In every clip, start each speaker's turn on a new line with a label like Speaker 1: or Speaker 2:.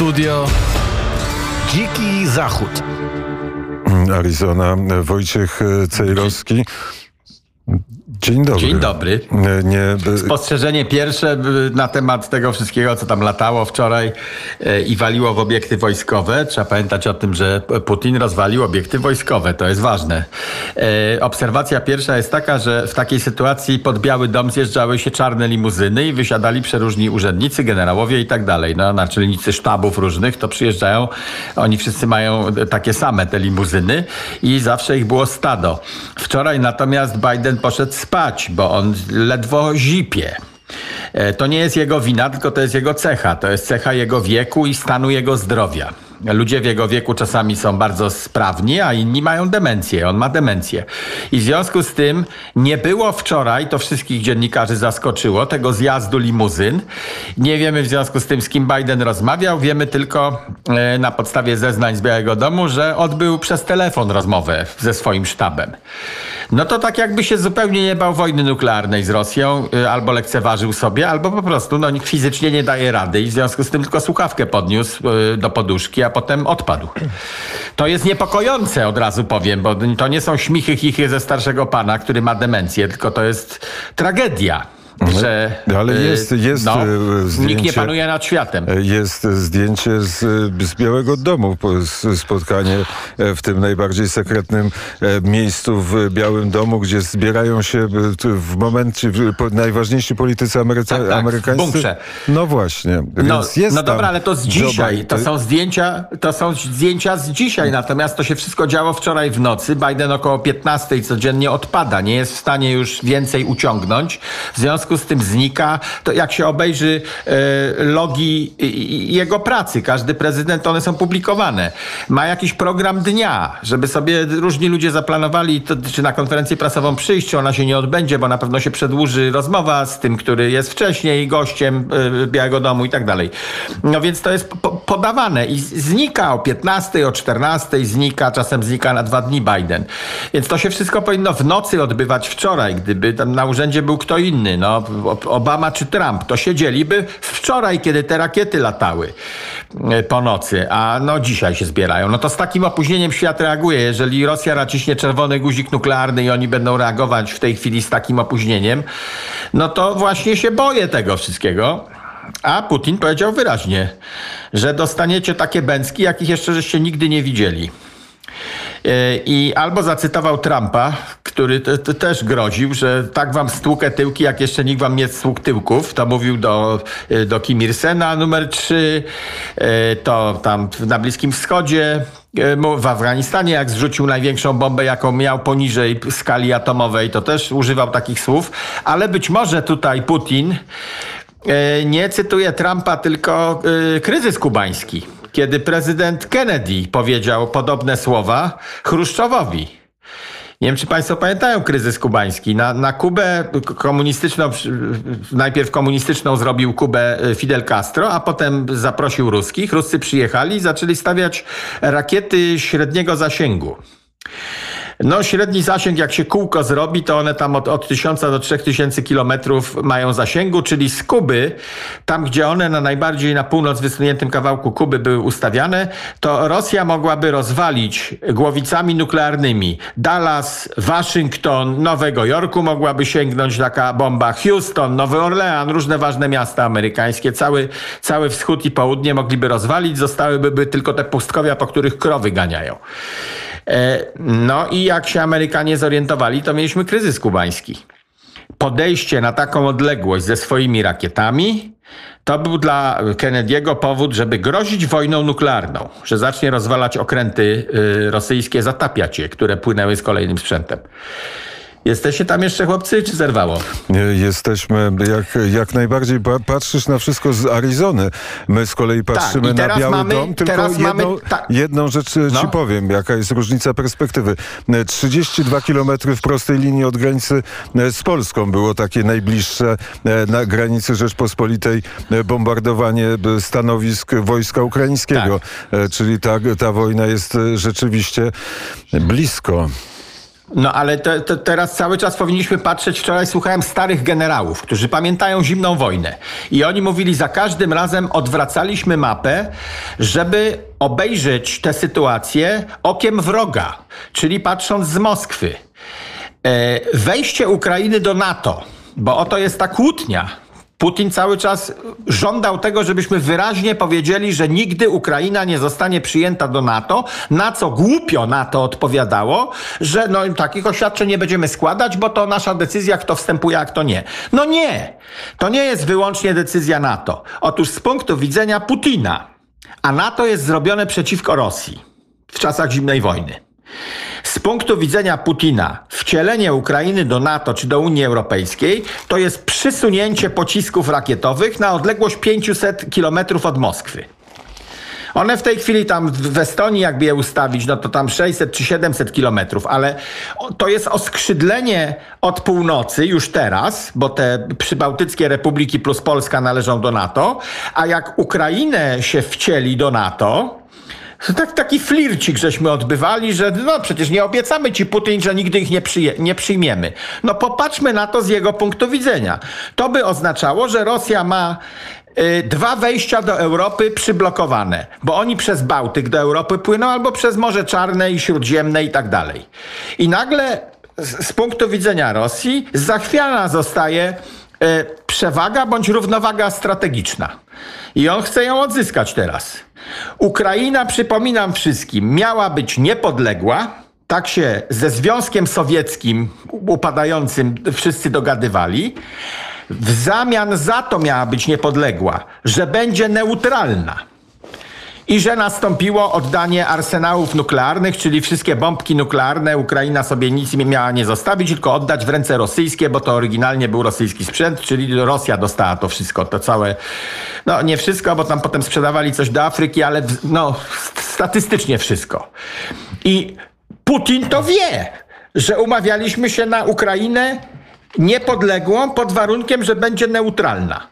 Speaker 1: studio Dziki Zachód.
Speaker 2: Arizona, Wojciech Cejrowski. Dzień dobry.
Speaker 3: Dzień dobry.
Speaker 2: Nie,
Speaker 3: Spostrzeżenie pierwsze na temat tego wszystkiego, co tam latało wczoraj e, i waliło w obiekty wojskowe. Trzeba pamiętać o tym, że Putin rozwalił obiekty wojskowe. To jest ważne. E, obserwacja pierwsza jest taka, że w takiej sytuacji pod Biały Dom zjeżdżały się czarne limuzyny i wysiadali przeróżni urzędnicy, generałowie i tak dalej. No, naczelnicy sztabów różnych to przyjeżdżają. Oni wszyscy mają takie same te limuzyny i zawsze ich było stado. Wczoraj natomiast Biden poszedł spać, bo on ledwo zipie. E, to nie jest jego wina, tylko to jest jego cecha. To jest cecha jego wieku i stanu jego zdrowia. Ludzie w jego wieku czasami są bardzo sprawni, a inni mają demencję. On ma demencję. I w związku z tym nie było wczoraj, to wszystkich dziennikarzy zaskoczyło, tego zjazdu limuzyn. Nie wiemy w związku z tym, z kim Biden rozmawiał. Wiemy tylko e, na podstawie zeznań z Białego Domu, że odbył przez telefon rozmowę ze swoim sztabem. No to tak jakby się zupełnie nie bał wojny nuklearnej z Rosją, e, albo lekceważył sobie, albo po prostu no, fizycznie nie daje rady i w związku z tym tylko słuchawkę podniósł e, do poduszki, a potem odpadł. To jest niepokojące, od razu powiem, bo to nie są śmichy chichy ze starszego pana, który ma demencję, tylko to jest tragedia że
Speaker 2: ale
Speaker 3: y,
Speaker 2: jest, jest
Speaker 3: no,
Speaker 2: zdjęcie,
Speaker 3: nikt nie panuje nad światem.
Speaker 2: Jest zdjęcie z, z Białego Domu, spotkanie e, w tym najbardziej sekretnym e, miejscu w Białym Domu, gdzie zbierają się w momencie najważniejsi politycy
Speaker 3: tak, tak,
Speaker 2: amerykańscy. No właśnie.
Speaker 3: No, no dobra, ale to z dzisiaj. To są zdjęcia, to są zdjęcia z dzisiaj, natomiast to się wszystko działo wczoraj w nocy. Biden około 15 codziennie odpada, nie jest w stanie już więcej uciągnąć. W związku związku z tym znika. To jak się obejrzy e, logi jego pracy, każdy prezydent, one są publikowane. Ma jakiś program dnia, żeby sobie różni ludzie zaplanowali, to, czy na konferencję prasową przyjść, ona się nie odbędzie, bo na pewno się przedłuży rozmowa z tym, który jest wcześniej gościem e, Białego Domu i tak dalej. No więc to jest po, podawane i znika o 15, o 14, znika, czasem znika na dwa dni Biden. Więc to się wszystko powinno w nocy odbywać wczoraj, gdyby tam na urzędzie był kto inny. No, Obama czy Trump, to siedzieliby wczoraj, kiedy te rakiety latały e, po nocy, a no dzisiaj się zbierają. No to z takim opóźnieniem świat reaguje. Jeżeli Rosja naciśnie czerwony guzik nuklearny i oni będą reagować w tej chwili z takim opóźnieniem, no to właśnie się boję tego wszystkiego. A Putin powiedział wyraźnie, że dostaniecie takie bęcki, jakich jeszcze żeście nigdy nie widzieli. E, I albo zacytował Trumpa, który te, te też groził, że tak wam stłukę tyłki, jak jeszcze nikt wam nie stłukł tyłków. To mówił do, e, do Kim Il-sena numer 3, e, to tam na Bliskim Wschodzie, w Afganistanie, jak zrzucił największą bombę, jaką miał poniżej skali atomowej, to też używał takich słów, ale być może tutaj Putin nie cytuje Trumpa, tylko kryzys kubański kiedy prezydent Kennedy powiedział podobne słowa Chruszczowowi. Nie wiem, czy Państwo pamiętają kryzys kubański. Na, na Kubę komunistyczną, najpierw komunistyczną zrobił Kubę Fidel Castro, a potem zaprosił ruskich. Ruscy przyjechali i zaczęli stawiać rakiety średniego zasięgu. No średni zasięg, jak się kółko zrobi, to one tam od, od 1000 do 3000 kilometrów mają zasięgu, czyli z Kuby, tam gdzie one na najbardziej na północ wysuniętym kawałku Kuby były ustawiane, to Rosja mogłaby rozwalić głowicami nuklearnymi Dallas, Waszyngton, Nowego Jorku mogłaby sięgnąć taka bomba, Houston, Nowy Orlean, różne ważne miasta amerykańskie, cały, cały wschód i południe mogliby rozwalić, zostałyby tylko te pustkowia, po których krowy ganiają. E, no i jak się Amerykanie zorientowali, to mieliśmy kryzys kubański. Podejście na taką odległość ze swoimi rakietami to był dla Kennedy'ego powód, żeby grozić wojną nuklearną, że zacznie rozwalać okręty y, rosyjskie, zatapiać je, które płynęły z kolejnym sprzętem. Jesteście tam jeszcze chłopcy, czy zerwało?
Speaker 2: Jesteśmy jak, jak najbardziej. Patrzysz na wszystko z Arizony. My z kolei tak, patrzymy tak, na Biały mamy, Dom. Tylko jedną, mamy, jedną rzecz e, no. ci powiem, jaka jest różnica perspektywy. 32 e, kilometry w prostej linii od granicy e, z Polską było takie najbliższe na granicy Rzeczpospolitej bombardowanie stanowisk wojska ukraińskiego. Tak. Czyli ta, ta wojna jest rzeczywiście blisko.
Speaker 3: No ale te, te, teraz cały czas powinniśmy patrzeć. Wczoraj słuchałem starych generałów, którzy pamiętają zimną wojnę. I oni mówili, za każdym razem odwracaliśmy mapę, żeby obejrzeć tę sytuację okiem wroga, czyli patrząc z Moskwy. E, wejście Ukrainy do NATO, bo oto jest ta kłótnia Putin cały czas żądał tego, żebyśmy wyraźnie powiedzieli, że nigdy Ukraina nie zostanie przyjęta do NATO, na co głupio NATO odpowiadało, że no, takich oświadczeń nie będziemy składać, bo to nasza decyzja, kto wstępuje, a kto nie. No nie! To nie jest wyłącznie decyzja NATO. Otóż z punktu widzenia Putina, a NATO jest zrobione przeciwko Rosji w czasach zimnej wojny. Z punktu widzenia Putina, wcielenie Ukrainy do NATO czy do Unii Europejskiej to jest przysunięcie pocisków rakietowych na odległość 500 kilometrów od Moskwy. One w tej chwili tam w Estonii, jakby je ustawić, no to tam 600 czy 700 kilometrów, ale to jest oskrzydlenie od północy już teraz, bo te przybałtyckie republiki plus Polska należą do NATO, a jak Ukrainę się wcieli do NATO, tak, taki flircik żeśmy odbywali, że no przecież nie obiecamy ci Putin, że nigdy ich nie, przyje, nie przyjmiemy. No popatrzmy na to z jego punktu widzenia. To by oznaczało, że Rosja ma y, dwa wejścia do Europy przyblokowane, bo oni przez Bałtyk do Europy płyną albo przez Morze Czarne i Śródziemne i tak dalej. I nagle z, z punktu widzenia Rosji zachwiana zostaje przewaga bądź równowaga strategiczna. I on chce ją odzyskać teraz. Ukraina, przypominam wszystkim, miała być niepodległa. Tak się ze Związkiem Sowieckim upadającym wszyscy dogadywali. W zamian za to miała być niepodległa, że będzie neutralna i że nastąpiło oddanie arsenałów nuklearnych, czyli wszystkie bombki nuklearne. Ukraina sobie nic nie miała nie zostawić, tylko oddać w ręce rosyjskie, bo to oryginalnie był rosyjski sprzęt, czyli Rosja dostała to wszystko, to całe, no nie wszystko, bo tam potem sprzedawali coś do Afryki, ale no statystycznie wszystko. I Putin to wie, że umawialiśmy się na Ukrainę niepodległą pod warunkiem, że będzie neutralna.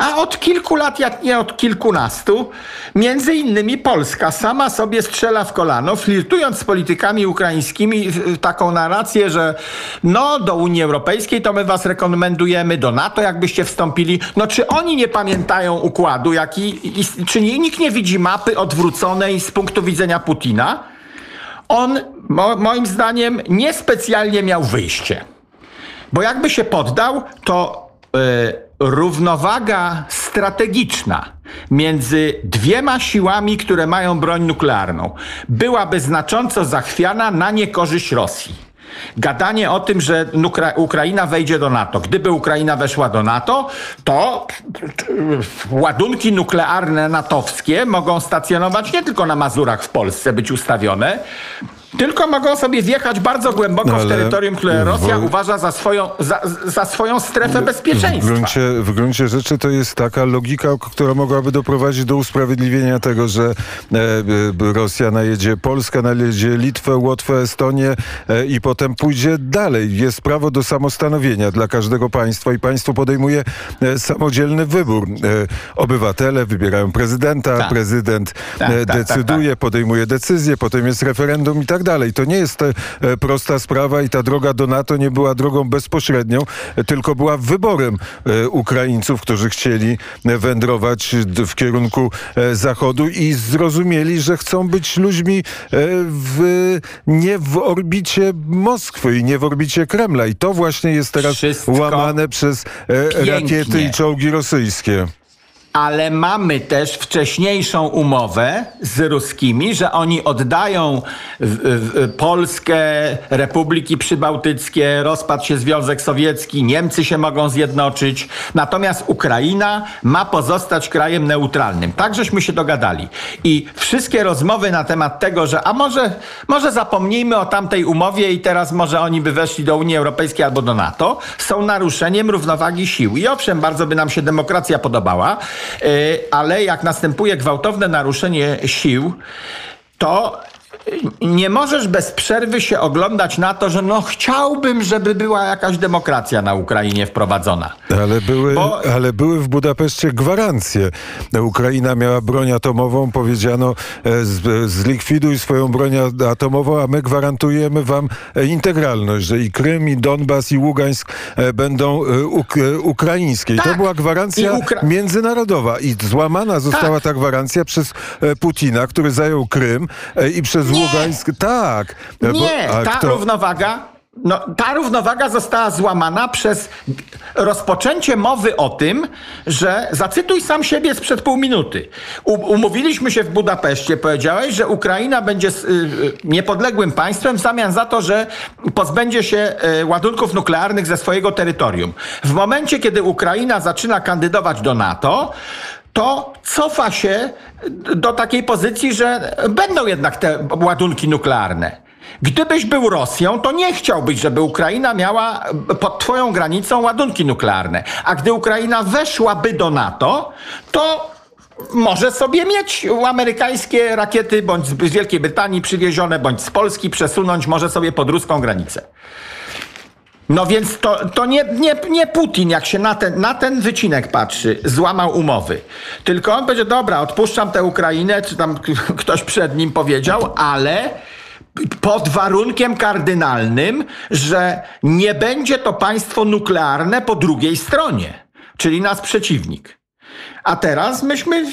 Speaker 3: A od kilku lat, jak nie od kilkunastu, między innymi Polska sama sobie strzela w kolano, flirtując z politykami ukraińskimi taką narrację, że no do Unii Europejskiej to my was rekomendujemy, do NATO jakbyście wstąpili. No czy oni nie pamiętają układu, jaki, czy nikt nie widzi mapy odwróconej z punktu widzenia Putina? On, mo, moim zdaniem, niespecjalnie miał wyjście. Bo jakby się poddał, to... Yy, równowaga strategiczna między dwiema siłami, które mają broń nuklearną, byłaby znacząco zachwiana na niekorzyść Rosji. Gadanie o tym, że Ukraina wejdzie do NATO. Gdyby Ukraina weszła do NATO, to ładunki nuklearne natowskie mogą stacjonować nie tylko na Mazurach w Polsce, być ustawione, tylko mogą sobie wjechać bardzo głęboko w terytorium, które Rosja w... uważa za swoją, za, za swoją strefę bezpieczeństwa.
Speaker 2: W gruncie, w gruncie rzeczy to jest taka logika, która mogłaby doprowadzić do usprawiedliwienia tego, że e, Rosja najedzie Polskę, najedzie Litwę, Łotwę, Estonię e, i potem pójdzie dalej. Jest prawo do samostanowienia dla każdego państwa i państwo podejmuje e, samodzielny wybór. E, obywatele wybierają prezydenta, tak. prezydent tak, e, tak, tak, decyduje, podejmuje decyzję, potem jest referendum i tak tak dalej. To nie jest e, prosta sprawa i ta droga do NATO nie była drogą bezpośrednią, tylko była wyborem e, Ukraińców, którzy chcieli wędrować w kierunku e, Zachodu i zrozumieli, że chcą być ludźmi w, nie w orbicie Moskwy i nie w orbicie Kremla. I to właśnie jest teraz Wszystko łamane przez pięknie. rakiety i czołgi rosyjskie
Speaker 3: ale mamy też wcześniejszą umowę z ruskimi, że oni oddają w, w Polskę, Republiki Przybałtyckie, rozpadł się Związek Sowiecki, Niemcy się mogą zjednoczyć, natomiast Ukraina ma pozostać krajem neutralnym. Tak żeśmy się dogadali. I wszystkie rozmowy na temat tego, że a może, może zapomnijmy o tamtej umowie i teraz może oni by weszli do Unii Europejskiej albo do NATO, są naruszeniem równowagi sił. I owszem, bardzo by nam się demokracja podobała, ale jak następuje gwałtowne naruszenie sił, to nie możesz bez przerwy się oglądać na to, że no chciałbym, żeby była jakaś demokracja na Ukrainie wprowadzona.
Speaker 2: Ale były, Bo... ale były w Budapeszcie gwarancje. Ukraina miała broń atomową, powiedziano e, z, zlikwiduj swoją broń atomową, a my gwarantujemy wam e, integralność, że i Krym, i Donbas, i Ługańsk e, będą uk ukraińskie. I tak. to była gwarancja Ukra... międzynarodowa i złamana została tak. ta gwarancja przez Putina, który zajął Krym i przez nie. Ługańsk. Tak.
Speaker 3: Nie, Bo, ta kto... równowaga no, ta równowaga została złamana przez rozpoczęcie mowy o tym, że zacytuj sam siebie sprzed pół minuty. U, umówiliśmy się w Budapeszcie, powiedziałeś, że Ukraina będzie y, y, niepodległym państwem w zamian za to, że pozbędzie się y, ładunków nuklearnych ze swojego terytorium. W momencie, kiedy Ukraina zaczyna kandydować do NATO, to cofa się do takiej pozycji, że będą jednak te ładunki nuklearne. Gdybyś był Rosją, to nie chciałbyś, żeby Ukraina miała pod twoją granicą ładunki nuklearne. A gdy Ukraina weszłaby do NATO, to może sobie mieć amerykańskie rakiety bądź z Wielkiej Brytanii przywiezione, bądź z Polski przesunąć, może sobie pod ruską granicę. No więc to, to nie, nie, nie Putin, jak się na ten, na ten wycinek patrzy, złamał umowy. Tylko on będzie, dobra, odpuszczam tę Ukrainę, czy tam ktoś przed nim powiedział, ale pod warunkiem kardynalnym, że nie będzie to państwo nuklearne po drugiej stronie, czyli nas przeciwnik. A teraz myśmy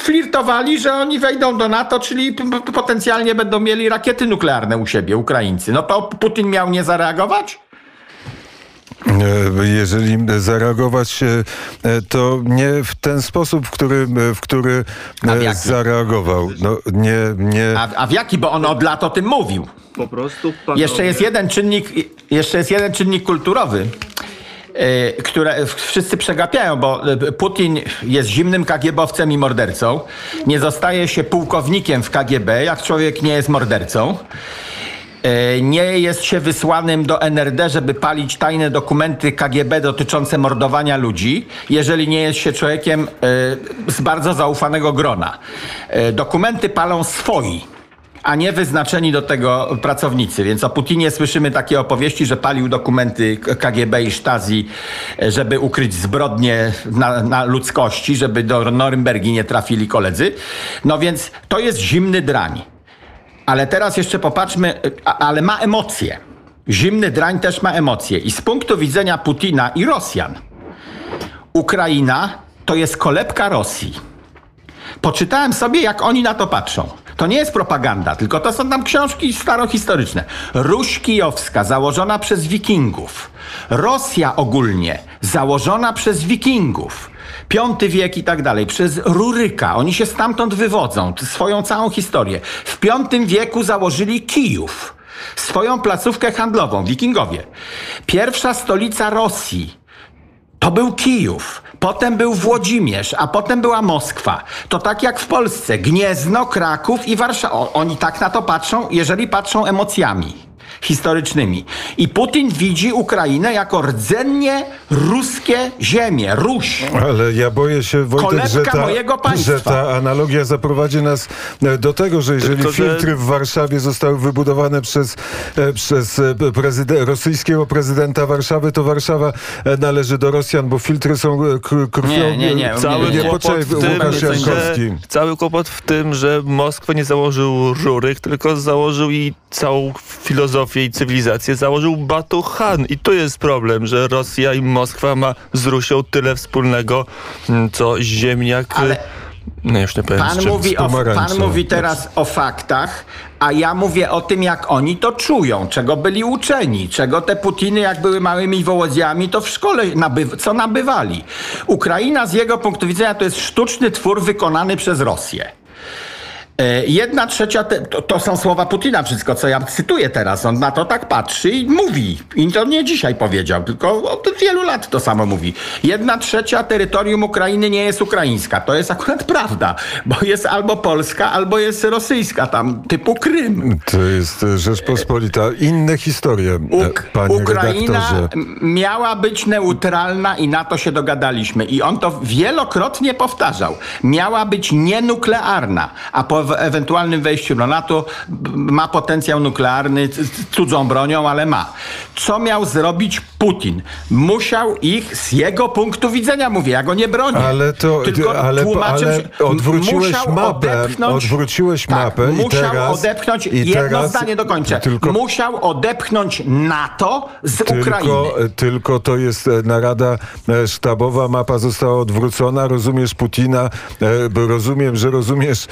Speaker 3: flirtowali, że oni wejdą do NATO, czyli potencjalnie będą mieli rakiety nuklearne u siebie, Ukraińcy. No to Putin miał nie zareagować?
Speaker 2: E, jeżeli zareagować, e, to nie w ten sposób, w który, w który w zareagował. No, nie, nie...
Speaker 3: A, a w jaki? Bo on od lat o tym mówił.
Speaker 4: Po prostu.
Speaker 3: Panowie... Jeszcze jest jeden czynnik, jeszcze jest jeden czynnik kulturowy e, które wszyscy przegapiają, bo Putin jest zimnym KGB-owcem i mordercą. Nie zostaje się pułkownikiem w KGB, jak człowiek nie jest mordercą. E, nie jest się wysłanym do NRD, żeby palić tajne dokumenty KGB dotyczące mordowania ludzi, jeżeli nie jest się człowiekiem e, z bardzo zaufanego grona. E, dokumenty palą swoi a nie wyznaczeni do tego pracownicy. Więc o Putinie słyszymy takie opowieści, że palił dokumenty KGB i Stasi, żeby ukryć zbrodnie na, na ludzkości, żeby do Norymbergi nie trafili koledzy. No więc to jest zimny drań. Ale teraz jeszcze popatrzmy, ale ma emocje. Zimny drań też ma emocje. I z punktu widzenia Putina i Rosjan, Ukraina to jest kolebka Rosji. Poczytałem sobie, jak oni na to patrzą. To nie jest propaganda, tylko to są tam książki starohistoryczne. Ruś Kijowska, założona przez Wikingów. Rosja ogólnie, założona przez Wikingów. V wiek i tak dalej, przez Ruryka. Oni się stamtąd wywodzą, swoją całą historię. W V wieku założyli Kijów, swoją placówkę handlową, wikingowie. Pierwsza stolica Rosji to był Kijów. Potem był Włodzimierz, a potem była Moskwa. To tak jak w Polsce. Gniezno, Kraków i Warszawa. Oni tak na to patrzą, jeżeli patrzą emocjami historycznymi. I Putin widzi Ukrainę jako rdzennie ruskie ziemie, Ruś.
Speaker 2: Ale ja boję się, Wojtek, że ta, że ta analogia zaprowadzi nas e, do tego, że jeżeli Tylko, filtry że... w Warszawie zostały wybudowane przez, e, przez e, rosyjskiego prezydenta Warszawy, to Warszawa należy do Rosjan, bo filtry są krwią.
Speaker 4: Nie, nie, nie. Cały nie, nie. kłopot w tym, cały kłopot w tym, że Moskwa nie założył ruryk, tylko założył i całą filozofię i cywilizację założył Batu Han. I to jest problem, że Rosja i Moskwa ma z Rusią tyle wspólnego, mm, co ziemniak... Ale...
Speaker 3: No już nie powiem pan, mówi o, pan mówi teraz o faktach, a ja mówię o tym, jak oni to czują, czego byli uczeni, czego te Putiny, jak były małymi wołodziami, to w szkole nabyw co nabywali. Ukraina z jego punktu widzenia to jest sztuczny twór wykonany przez Rosję. E, jedna trzecia, te, to, to, są słowa Putina, wszystko co ja cytuję teraz. On na to tak patrzy i mówi. I to nie dzisiaj powiedział, tylko od wielu lat to samo mówi. Jedna trzecia terytorium Ukrainy nie jest ukraińska. To jest akurat prawda, bo jest albo polska, albo jest rosyjska, tam typu Krym.
Speaker 2: To jest Rzeczpospolita. Inne historie, e, Uk panie
Speaker 3: Ukraina
Speaker 2: redaktorze.
Speaker 3: miała być neutralna i na to się dogadaliśmy. I on to wielokrotnie powtarzał. Miała być nienuklearna, a po o ewentualnym wejściu do NATO, ma potencjał nuklearny, cudzą bronią, ale ma. Co miał zrobić Putin? Musiał ich z jego punktu widzenia, mówię, ja go nie bronię.
Speaker 2: Ale to, tylko ale, tłumaczę, ale odwróciłeś mapę, odepchnąć, odwróciłeś tak, mapę
Speaker 3: tak,
Speaker 2: i
Speaker 3: musiał
Speaker 2: teraz,
Speaker 3: odepchnąć, i jedno teraz, zdanie dokończę, tylko, musiał odepchnąć NATO z
Speaker 2: tylko,
Speaker 3: Ukrainy.
Speaker 2: Tylko to jest e, narada e, sztabowa, mapa została odwrócona, rozumiesz Putina, e, rozumiem, że rozumiesz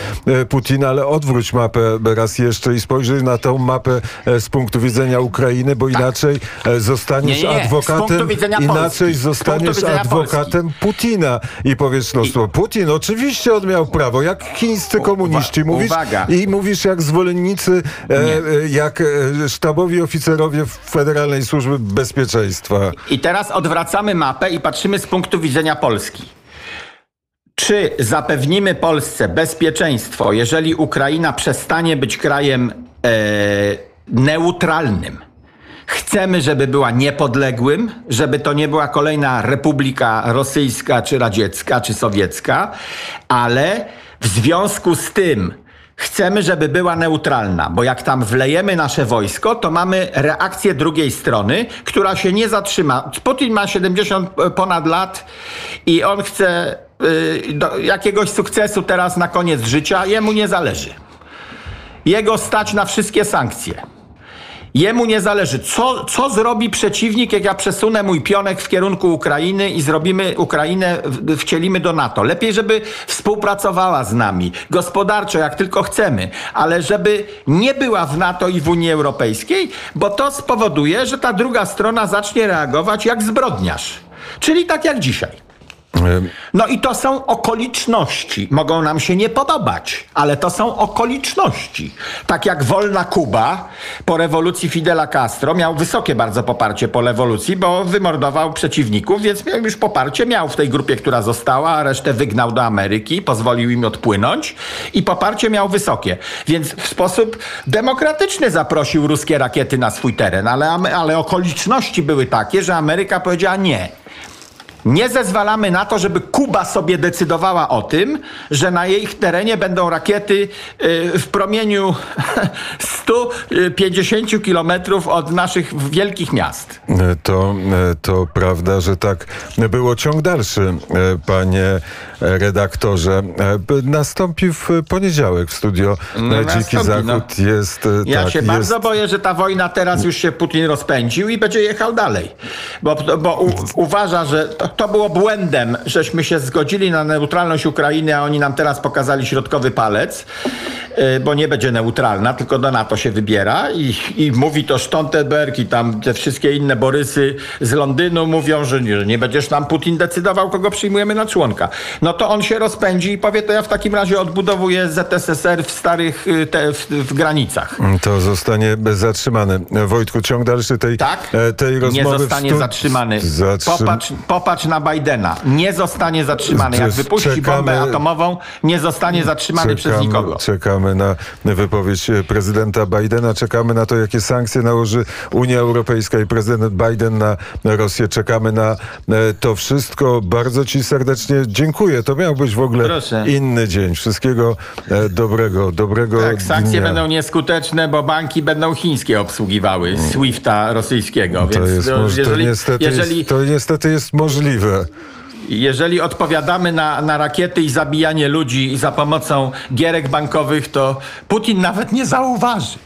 Speaker 2: Putina, ale odwróć mapę raz jeszcze i spojrzyj na tą mapę z punktu widzenia Ukrainy, bo tak. inaczej zostaniesz nie, nie, adwokatem, inaczej zostaniesz adwokatem Polski. Putina i powiesz, no I... Putin oczywiście on miał prawo, jak chińscy komuniści mówisz
Speaker 3: uwaga.
Speaker 2: i mówisz jak zwolennicy, e, jak sztabowi oficerowie Federalnej Służby Bezpieczeństwa.
Speaker 3: I teraz odwracamy mapę i patrzymy z punktu widzenia Polski. Czy zapewnimy Polsce bezpieczeństwo, jeżeli Ukraina przestanie być krajem e, neutralnym? Chcemy, żeby była niepodległym, żeby to nie była kolejna republika rosyjska, czy radziecka, czy sowiecka, ale w związku z tym chcemy, żeby była neutralna, bo jak tam wlejemy nasze wojsko, to mamy reakcję drugiej strony, która się nie zatrzyma. Putin ma 70 ponad lat i on chce jakiegoś sukcesu teraz na koniec życia, jemu nie zależy. Jego stać na wszystkie sankcje. Jemu nie zależy, co, co zrobi przeciwnik, jak ja przesunę mój pionek w kierunku Ukrainy i zrobimy Ukrainę, wcielimy do NATO. Lepiej, żeby współpracowała z nami gospodarczo, jak tylko chcemy, ale żeby nie była w NATO i w Unii Europejskiej, bo to spowoduje, że ta druga strona zacznie reagować jak zbrodniarz. Czyli tak jak dzisiaj. No i to są okoliczności. Mogą nam się nie podobać, ale to są okoliczności. Tak jak wolna Kuba po rewolucji Fidela Castro miał wysokie bardzo poparcie po rewolucji, bo wymordował przeciwników, więc miał już poparcie miał w tej grupie, która została, a resztę wygnał do Ameryki, pozwolił im odpłynąć i poparcie miał wysokie. Więc w sposób demokratyczny zaprosił ruskie rakiety na swój teren, ale, ale okoliczności były takie, że Ameryka powiedziała nie. Nie zezwalamy na to, żeby Kuba sobie decydowała o tym, że na jej terenie będą rakiety y, w promieniu 150 kilometrów od naszych wielkich miast.
Speaker 2: To, to prawda, że tak było. Ciąg dalszy, panie redaktorze. Nastąpi w poniedziałek w studio no, Dziki no. Zachód. No. Jest,
Speaker 3: ja
Speaker 2: tak,
Speaker 3: się jest... bardzo boję, że ta wojna teraz już się Putin rozpędził i będzie jechał dalej. Bo, bo u, uważa, że to, to było błędem, żeśmy się zgodzili na neutralność Ukrainy, a oni nam teraz pokazali środkowy palec, bo nie będzie neutralna, tylko do NATO się wybiera i, i mówi to Stoltenberg i tam te wszystkie inne Borysy z Londynu mówią, że nie, że nie będziesz nam Putin decydował, kogo przyjmujemy na członka. No to on się rozpędzi i powie, to ja w takim razie odbudowuję ZSSR w starych y, te, w, w granicach.
Speaker 2: To zostanie zatrzymane. Wojtku, ciąg dalszy tej,
Speaker 3: tak?
Speaker 2: E, tej rozmowy.
Speaker 3: Nie zostanie zatrzymany. Zatrzym... Popatrz, popatrz na Bidena. Nie zostanie zatrzymany. Jak wypuści czekamy, bombę atomową, nie zostanie zatrzymany czekamy, przez nikogo.
Speaker 2: Czekamy na wypowiedź prezydenta Bidena. Czekamy na to, jakie sankcje nałoży Unia Europejska i prezydent Biden na Rosję. Czekamy na e, to wszystko. Bardzo Ci serdecznie dziękuję. To miał być w ogóle Proszę. inny dzień. Wszystkiego e, dobrego, dobrego
Speaker 3: Tak, sankcje dnia. będą nieskuteczne, bo banki będą chińskie obsługiwały SWIFTA rosyjskiego.
Speaker 2: To, więc jest, to, jeżeli, to, niestety jeżeli... jest, to niestety jest możliwe.
Speaker 3: Jeżeli odpowiadamy na, na rakiety i zabijanie ludzi za pomocą gierek bankowych, to Putin nawet nie zauważy.